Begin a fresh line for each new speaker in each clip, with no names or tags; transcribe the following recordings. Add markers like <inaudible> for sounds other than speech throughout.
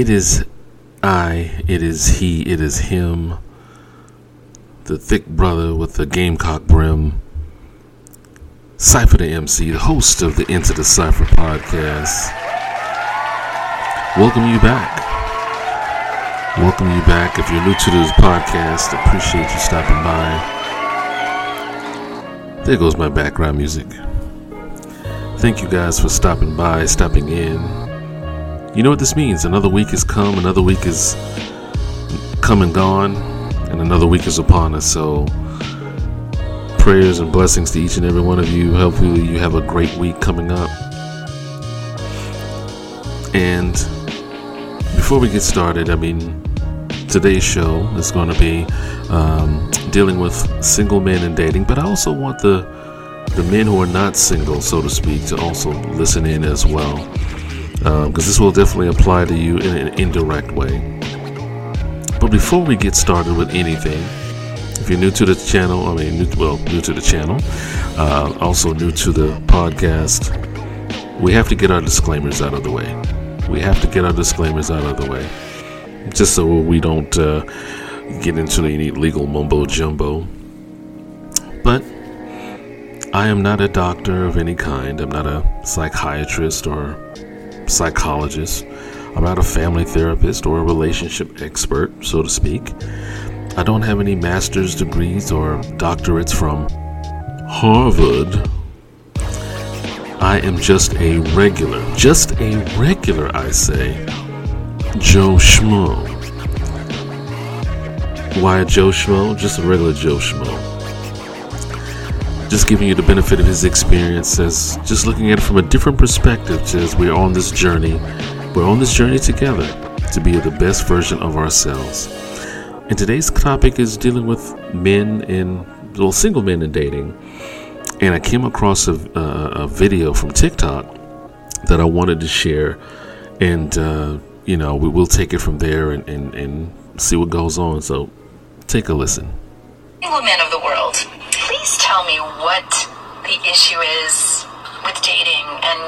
It is I, it is he, it is him, the thick brother with the gamecock brim, Cypher Da MC, the host of the Enter Da Cypher podcast. Welcome you back. Welcome you back. If you're new to this podcast, appreciate you stopping by. There goes my background music. Thank you guys for stopping by, stopping in. You know what this means? Another week has come, another week is come and gone, and another week is upon us. So, prayers and blessings to each and every one of you. Hopefully, you have a great week coming up. And before we get started, I mean, today's show is going to be um, dealing with single men and dating, but I also want the the men who are not single, so to speak, to also listen in as well, because um, this will definitely apply to you in an indirect way. But before we get started with anything, if you're new to the channel, I mean, new, well, new to the channel, uh, also new to the podcast, we have to get our disclaimers out of the way. We have to get our disclaimers out of the way, just so we don't. Uh, get into any legal mumbo jumbo. But I am not a doctor of any kind. I'm not a psychiatrist or psychologist. I'm not a family therapist or a relationship expert, so to speak. I don't have any master's degrees or doctorates from Harvard. I am just a regular, just a regular, I say, Joe Schmo. Why Joe Schmo? Just a regular Joe Schmo. Just giving you the benefit of his experiences, just looking at it from a different perspective as we're on this journey. We're on this journey together to be the best version of ourselves. And today's topic is dealing with men and well, single men in dating. And I came across a, a video from TikTok that I wanted to share. And, uh, you know, we will take it from there and, and, and see what goes on. So Take a listen.
Single men of the world, tell me what the issue is with dating. And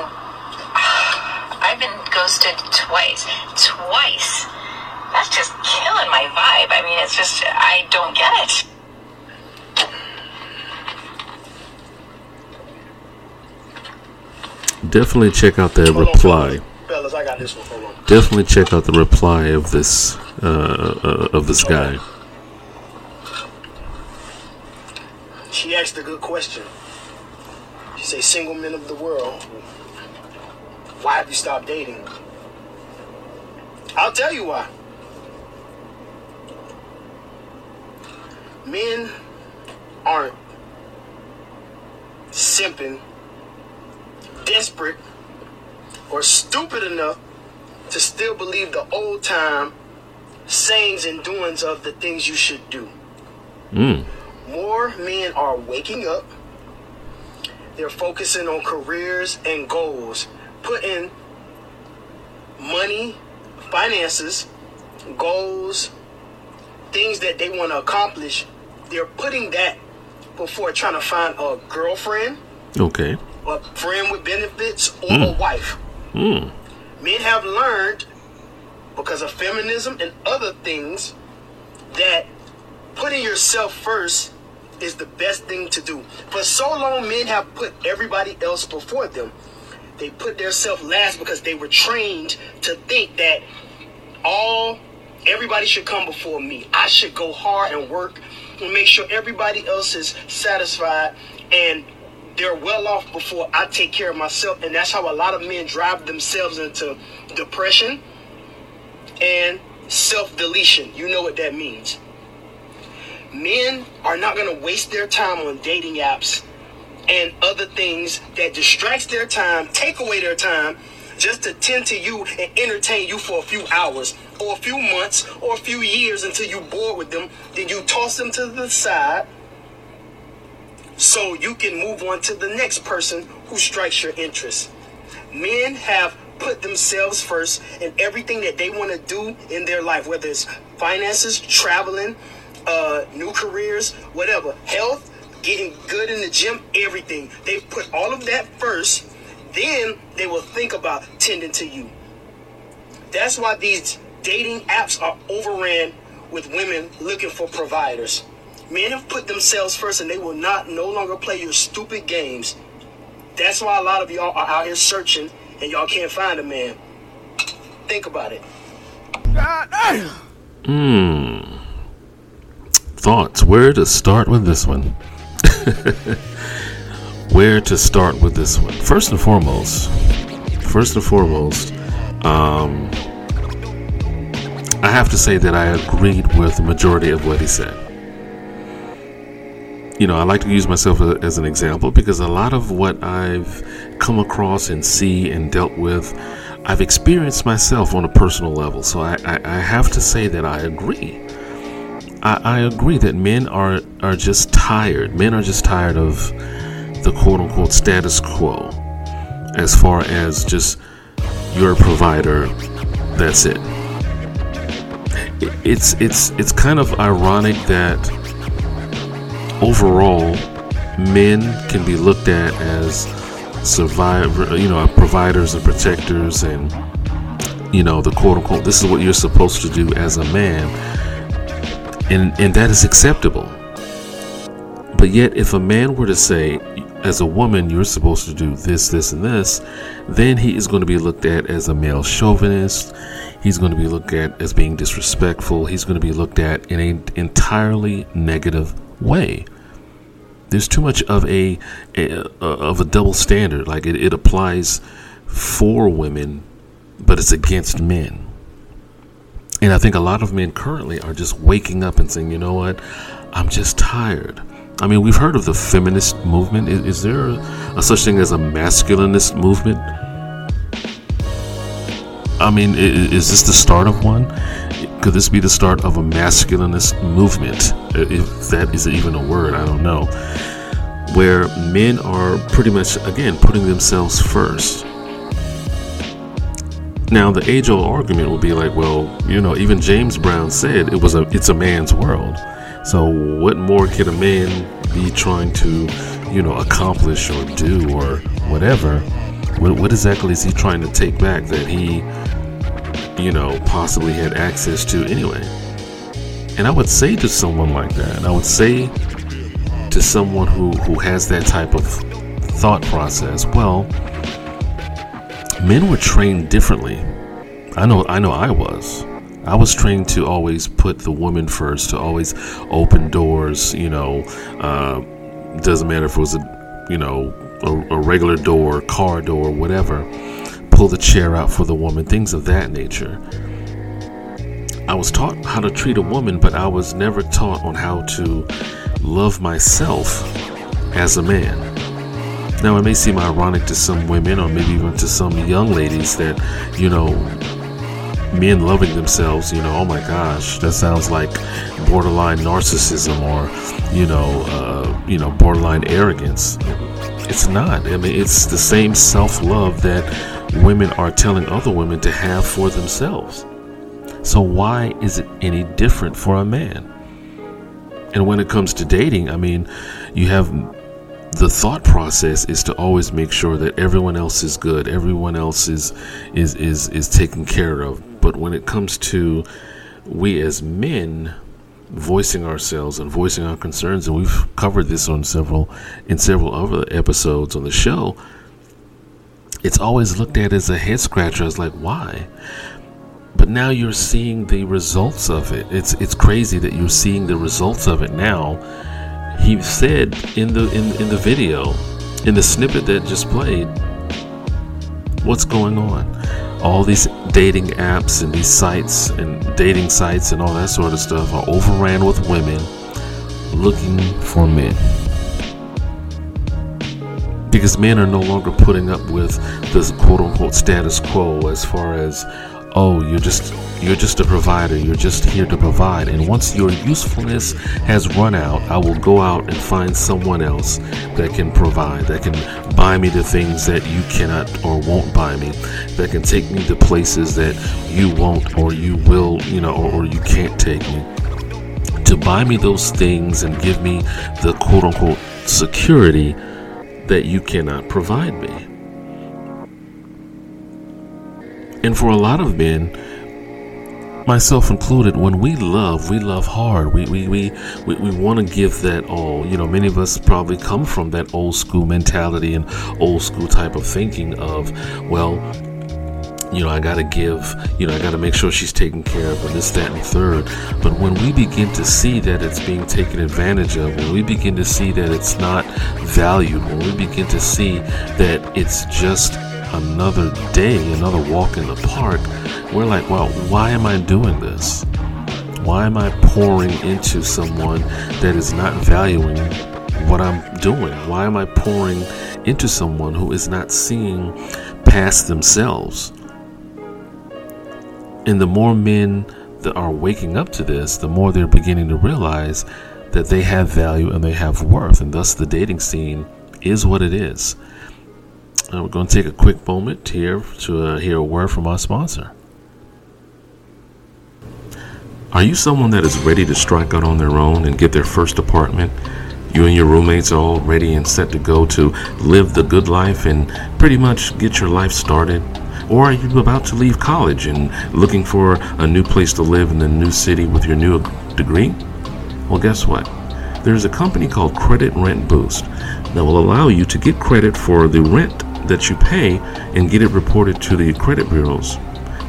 uh, <sighs> I've been ghosted twice. Twice. That's just killing my vibe. I mean, it's just, I don't get it.
Definitely check out the reply. Definitely check out the reply of this uh, uh, of this guy.
she asked a good question. She said, single men of the world, why have you stopped dating? I'll tell you why. Men aren't simping, desperate, or stupid enough to still believe the old time sayings and doings of the things you should do.
Mm
more men are waking up. They're focusing on careers and goals, putting money, finances, goals, things that they want to accomplish. They're putting that before trying to find a girlfriend.
Okay.
A friend with benefits or mm. a wife.
Mm.
Men have learned because of feminism and other things that putting yourself first is the best thing to do. For so long, men have put everybody else before them. They put themselves last because they were trained to think that all everybody should come before me. I should go hard and work and make sure everybody else is satisfied and they're well off before I take care of myself. And that's how a lot of men drive themselves into depression and self deletion. You know what that means men are not going to waste their time on dating apps and other things that distracts their time, take away their time, just to tend to you and entertain you for a few hours or a few months or a few years until you bored with them. Then you toss them to the side so you can move on to the next person who strikes your interest. Men have put themselves first in everything that they want to do in their life, whether it's finances, traveling, uh, new careers, whatever, health, getting good in the gym, everything. They put all of that first, then they will think about tending to you. That's why these dating apps are overran with women looking for providers. Men have put themselves first and they will not no longer play your stupid games. That's why a lot of y'all are out here searching and y'all can't find a man. Think about it. God.
Hmm. Thoughts. Where to start with this one? <laughs> Where to start with this one? First and foremost, first and foremost, um, I have to say that I agreed with the majority of what he said. You know, I like to use myself as an example because a lot of what I've come across and see and dealt with, I've experienced myself on a personal level. So I, I, I have to say that I agree. I, I agree that men are are just tired. Men are just tired of the quote unquote status quo as far as just you're a provider, that's it. It's it's it's kind of ironic that overall men can be looked at as survivor, you know, providers and protectors and you know, the quote unquote this is what you're supposed to do as a man. And and that is acceptable. But yet if a man were to say as a woman, you're supposed to do this, this, and this, then he is going to be looked at as a male chauvinist. He's going to be looked at as being disrespectful. He's going to be looked at in an entirely negative way. There's too much of a, a of a double standard. Like it, it applies for women, but it's against men. And I think a lot of men currently are just waking up and saying, you know what, I'm just tired. I mean, we've heard of the feminist movement. Is, is there a, a, such thing as a masculinist movement? I mean, is, is this the start of one? Could this be the start of a masculinist movement? If that is even a word, I don't know. Where men are pretty much, again, putting themselves first. Now, the age-old argument would be like, well, you know, even James Brown said it was a, it's a man's world. So, what more could a man be trying to, you know, accomplish or do or whatever? What, what exactly is he trying to take back that he, you know, possibly had access to anyway? And I would say to someone like that, I would say to someone who, who has that type of thought process, well, men were trained differently. I know I know I was. I was trained to always put the woman first, to always open doors. You know, uh, doesn't matter if it was a, you know, a, a regular door, car door, whatever. Pull the chair out for the woman, things of that nature. I was taught how to treat a woman, but I was never taught on how to love myself as a man. Now, it may seem ironic to some women, or maybe even to some young ladies, that, you know, men loving themselves, you know, oh my gosh, that sounds like borderline narcissism or, you know, uh, you know, borderline arrogance. It's not. I mean, it's the same self love that women are telling other women to have for themselves. So, why is it any different for a man? And when it comes to dating, I mean, you have the thought process is to always make sure that everyone else is good, everyone else is is is is taken care of. But when it comes to we as men voicing ourselves and voicing our concerns, and we've covered this on several in several other episodes on the show, it's always looked at as a head scratcher. It's like why? But now you're seeing the results of it. It's it's crazy that you're seeing the results of it now. He said in the in, in the video, in the snippet that just played, what's going on? all these dating apps and these sites and dating sites and all that sort of stuff are overran with women looking for men. Because men are no longer putting up with this quote unquote status quo as far as oh you're just you're just a provider. You're just here to provide. And once your usefulness has run out i will go out and find someone else that can provide that can buy me the things that you cannot or won't buy me that can take me to places that you won't or you will you know or, or you can't take me. To buy me those things and give me the quote unquote security that you cannot provide me. And for a lot of men, myself included, when we love, we love hard. We we we we, we want to give that all. You know, many of us probably come from that old school mentality and old school type of thinking of, well, you know, I got to give, you know, I got to make sure she's taken care of, and this, that, and third. But when we begin to see that it's being taken advantage of, when we begin to see that it's not valued, when we begin to see that it's just another day, another walk in the park, we're like, well, why am I doing this? Why am I pouring into someone that is not valuing what I'm doing? Why am I pouring into someone who is not seeing past themselves? And the more men that are waking up to this, the more they're beginning to realize that they have value and they have worth, and thus the dating scene is what it is. We're going to take a quick moment here to uh, hear a word from our sponsor. Are you someone that is ready to strike out on their own and get their first apartment? You and your roommates are all ready and set to go to live the good life and pretty much get your life started? Or are you about to leave college and looking for a new place to live in the new city with your new degree? Well, guess what? There's a company called Credit Rent Boost that will allow you to get credit for the rent that you pay and get it reported to the credit bureaus.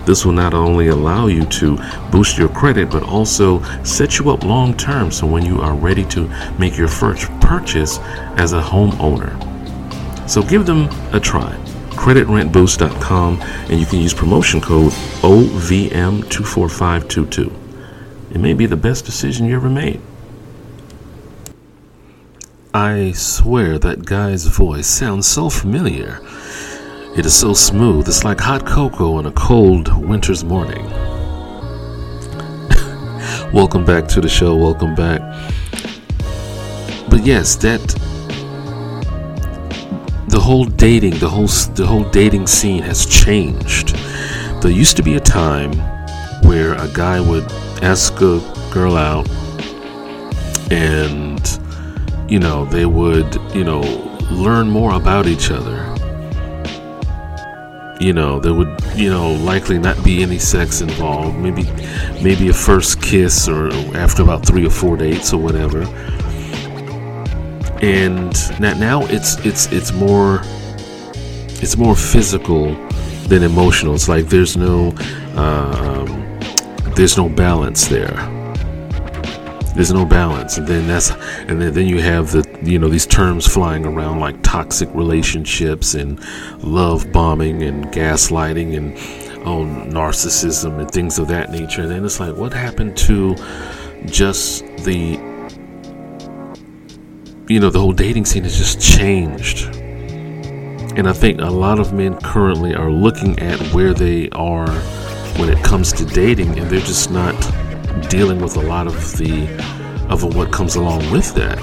This will not only allow you to boost your credit, but also set you up long term so when you are ready to make your first purchase as a homeowner. So give them a try. CreditRentBoost.com and you can use promotion code OVM24522. It may be the best decision you ever made. I swear that guy's voice sounds so familiar. It is so smooth, it's like hot cocoa on a cold winter's morning. <laughs> welcome back to the show, welcome back. But yes, that the whole dating, the whole the whole dating scene has changed. There used to be a time where a guy would ask a girl out and you know, they would, you know, learn more about each other. You know there would you know likely not be any sex involved. Maybe maybe a first kiss or after about three or four dates or whatever. And now it's it's it's more it's more physical than emotional. It's like there's no um, there's no balance there there's no balance. And then that's and then, then you have the you know these terms flying around like toxic relationships and love bombing and gaslighting and oh narcissism and things of that nature. And then it's like what happened to just the you know the whole dating scene has just changed. And i think a lot of men currently are looking at where they are when it comes to dating and they're just not dealing with a lot of the of what comes along with that.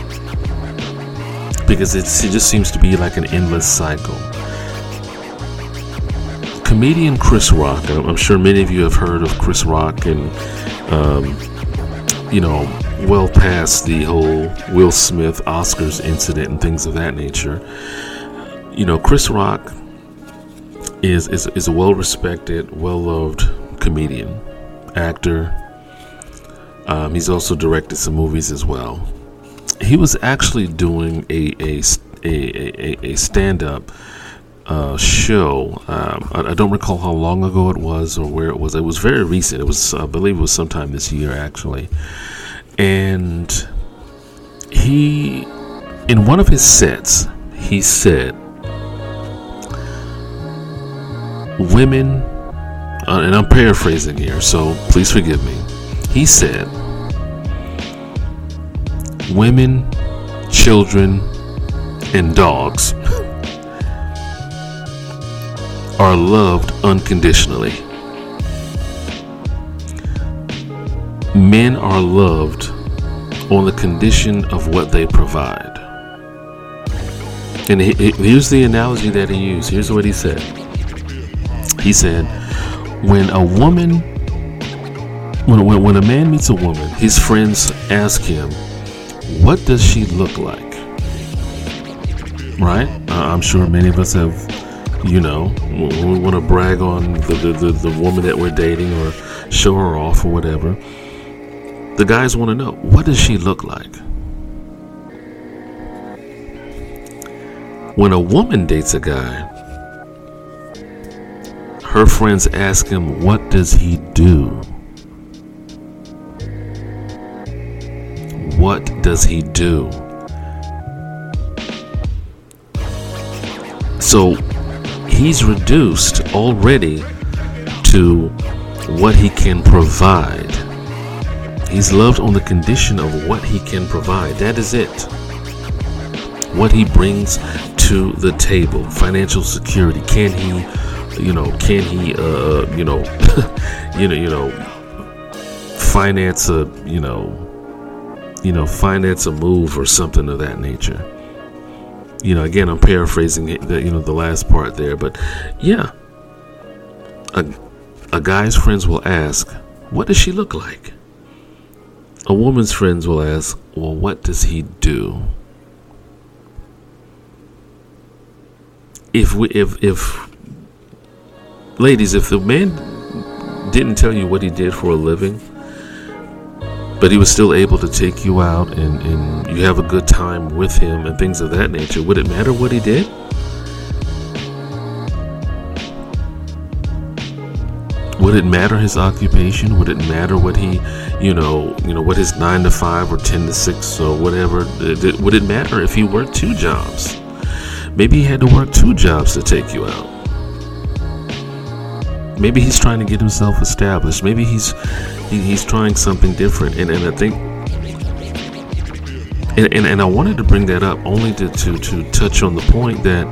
Because it just seems to be like an endless cycle. Comedian chris rock i'm sure many of you have heard of chris rock and um, you know well past the whole will smith oscars incident and things of that nature. You know chris rock is is, is a well respected well loved comedian actor um, he's also directed some movies as well. He was actually doing a a a, a, a stand up uh, show. Um, I, I, don't recall how long ago it was or where it was. It was very recent. It was, I believe, it was sometime this year actually. And he, in one of his sets, he said, "Women," uh, and I'm paraphrasing here, so please forgive me. He said, women, children, and dogs <laughs> are loved unconditionally. Men are loved on the condition of what they provide. And here's the analogy that he used. Here's what he said. He said, when a woman when, when, when a man meets a woman, his friends ask him, What does she look like? Right? I'm sure many of us have, you know, we want to brag on the, the, the, the woman that we're dating or show her off or whatever. The guys want to know, What does she look like? When a woman dates a guy, her friends ask him, What does he do? What does he do? So he's reduced already to what he can provide. He's loved on the condition of what he can provide. That is it. What he brings to the table, financial security. Can he, you know, can he, uh, you know, <laughs> you know, you know, finance a, you know, you know, finance a move or something of that nature. You know, again, I'm paraphrasing the, you know, the last part there, but yeah, a, a guy's friends will ask, "What does she look like?" A woman's friends will ask, "Well, what does he do?" If we, if, if, ladies, if the man didn't tell you what he did for a living, but he was still able to take you out and, and you have a good time with him and things of that nature, would it matter what he did? Would it matter his occupation? Would it matter what he, you know, you know, what his nine to five or ten to six or whatever? Would it matter if he worked two jobs? Maybe he had to work two jobs to take you out. Maybe he's trying to get himself established. Maybe he's he, he's trying something different. And, and I think and, and, and I wanted to bring that up only to, to, to touch on the point that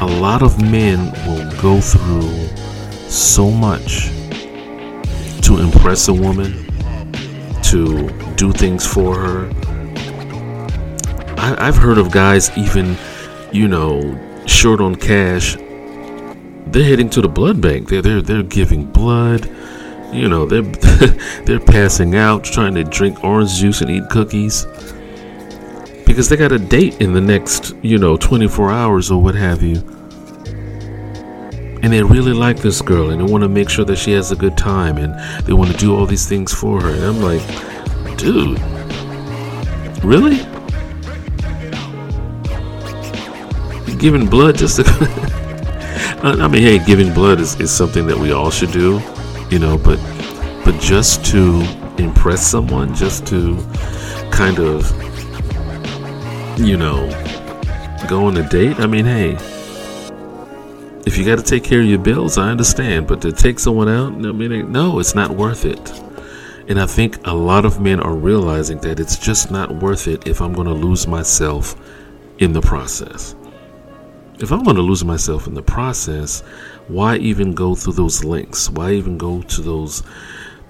a lot of men will go through so much to impress a woman, to do things for her. I, I've heard of guys even, you know, short on cash they're heading to the blood bank. They're they're they're giving blood. You know, they're <laughs> they're passing out, trying to drink orange juice and eat cookies. Because they got a date in the next, you know, 24 hours or what have you. And they really like this girl and they want to make sure that she has a good time and they want to do all these things for her. And I'm like, dude, really? You're giving blood just to <laughs> I mean, hey, giving blood is, is something that we all should do, you know, but but just to impress someone, just to kind of, you know, go on a date. I mean, hey, if you got to take care of your bills, I understand, but to take someone out, I no, it's not worth it. And I think a lot of men are realizing that it's just not worth it if I'm going to lose myself in the process if I'm going to lose myself in the process, why even go through those links? Why even go to those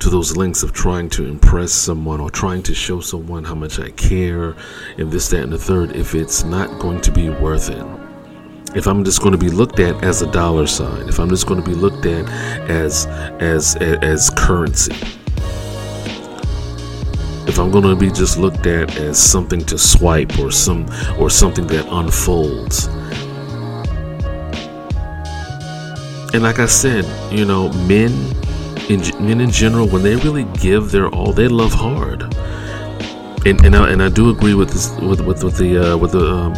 to those links of trying to impress someone or trying to show someone how much I care and this, that, and the third if it's not going to be worth it? If I'm just going to be looked at as a dollar sign, if I'm just going to be looked at as as as, currency, if I'm going to be just looked at as something to swipe or some or something that unfolds, and like I said, you know, men in men in general, when they really give their all, they love hard. And and I, and I do agree with this with with, with the uh, with the um,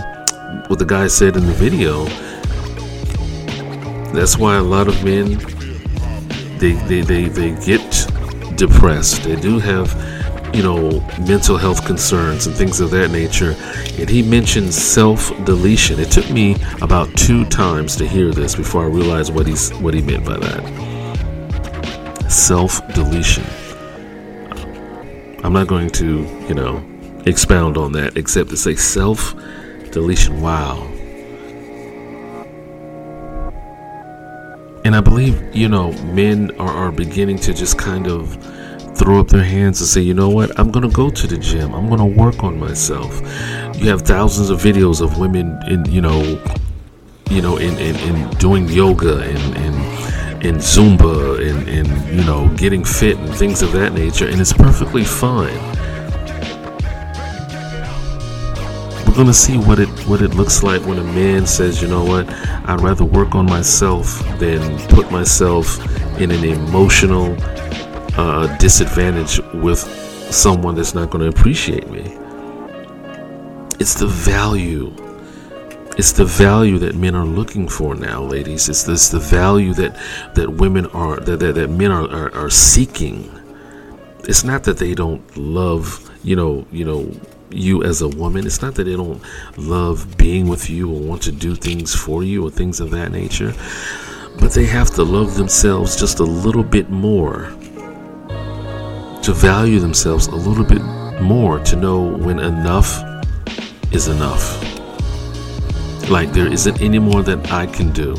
what the guy said in the video. That's why a lot of men they they they, they get depressed. They do have you know, mental health concerns and things of that nature. And he mentioned self deletion. It took me about two times to hear this before I realized what he's what he meant by that. Self deletion. I'm not going to, you know, expound on that except to say self deletion. Wow. And I believe, you know, men are, are beginning to just kind of throw up their hands and say, you know what, I'm going to go to the gym. I'm going to work on myself. You have thousands of videos of women in, you know, you know, in, in, in doing yoga and, and and Zumba and, and you know getting fit and things of that nature, and it's perfectly fine. We're gonna see what it what it looks like when a man says, you know what, I'd rather work on myself than put myself in an emotional uh, disadvantage with someone that's not going to appreciate me. It's the value it's the value that men are looking for now, ladies. It's this the value that that women are that that, that men are, are, are seeking. It's not that they don't love, you know, you know, you as a woman. It's not that they don't love being with you or want to do things for you or things of that nature. But they have to love themselves just a little bit more. To value themselves a little bit more to know when enough is enough. Like, there isn't any more that I can do.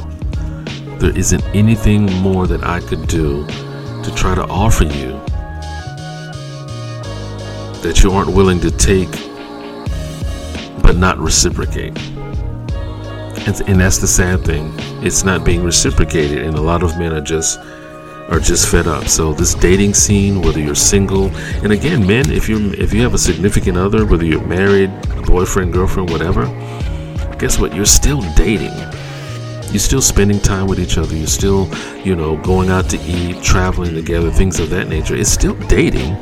There isn't anything more that I could do to try to offer you that you aren't willing to take but not reciprocate. And, and that's the sad thing. It's not being reciprocated, and a lot of men are just are just fed up. So this dating scene, whether you're single, and again, men, if you if you have a significant other, whether you're married, boyfriend, girlfriend, whatever, guess what? You're still dating. You're still spending time with each other. You're still, you know, going out to eat, traveling together, things of that nature. It's still dating.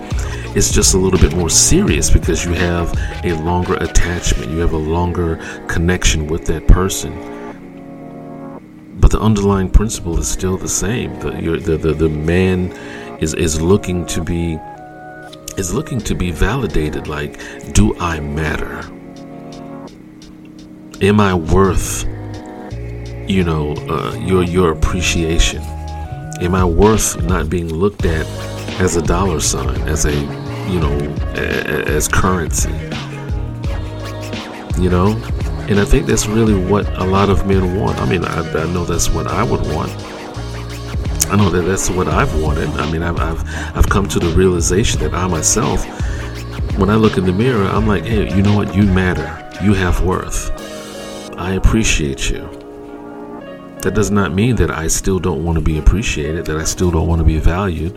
It's just a little bit more serious because you have a longer attachment. You have a longer connection with that person. But the underlying principle is still the same. The, the, the, the man is, is looking to be is looking to be validated like do I matter? am I worth, you know, uh, your your appreciation? Am I worth not being looked at as a dollar sign, as a, you know, a, as currency? You know, and I think that's really what a lot of men want. I mean, I, I know that's what I would want. I know that that's what I've wanted. I mean, I've, I've I've come to the realization that I myself, when I look in the mirror, I'm like, hey, you know what? You matter. You have worth. I appreciate you. That does not mean that I still don't want to be appreciated, that I still don't want to be valued.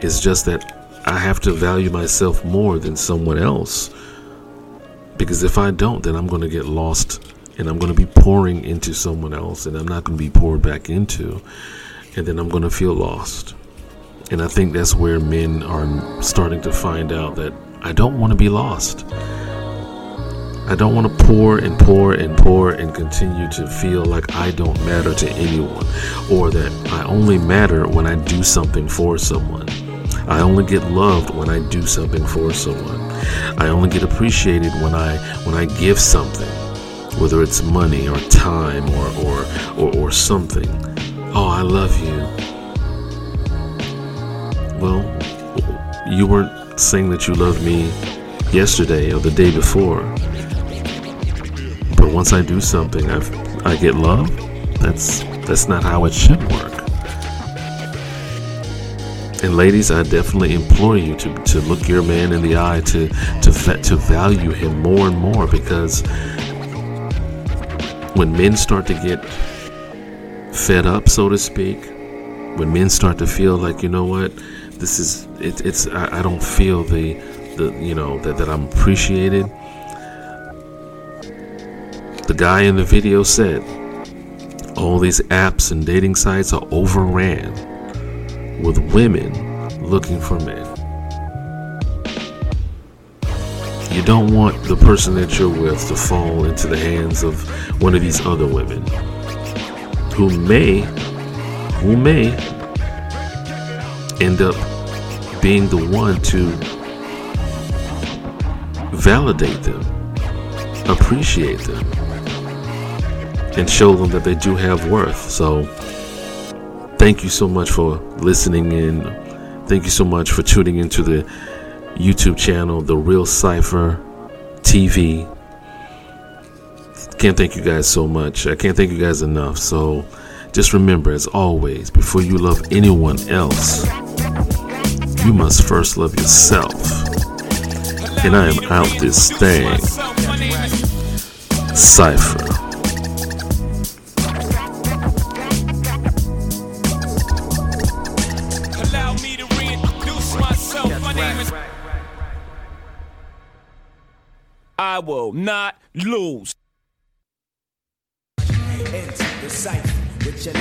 It's just that I have to value myself more than someone else. Because if I don't, then I'm going to get lost and I'm going to be pouring into someone else and I'm not going to be poured back into. And then I'm going to feel lost. And I think that's where men are starting to find out that I don't want to be lost. I don't want to pour and pour and pour and continue to feel like I don't matter to anyone or that I only matter when I do something for someone. I only get loved when I do something for someone. I only get appreciated when I when I give something, whether it's money or time or or or, or something. Oh, I love you. Well, you weren't saying that you loved me yesterday or the day before. But once I do something, i I get love. That's that's not how it should work. And ladies, I definitely implore you to, to look your man in the eye to to to value him more and more because when men start to get fed up, so to speak, when men start to feel like you know what, this is it, it's I, I don't feel the the you know that that I'm appreciated. The guy in the video said all these apps and dating sites are overran with women looking for men. You don't want the person that you're with to fall into the hands of one of these other women who may who may end up being the one to validate them, appreciate them, and show them that they do have worth. So, thank you so much for listening in. Thank you so much for tuning into the YouTube channel, The Real Cypher TV. Can't thank you guys so much. I can't thank you guys enough. So, just remember, as always, before you love anyone else, you must first love yourself. And I am out this thing. Cypher.
I will not lose.
Enter the with your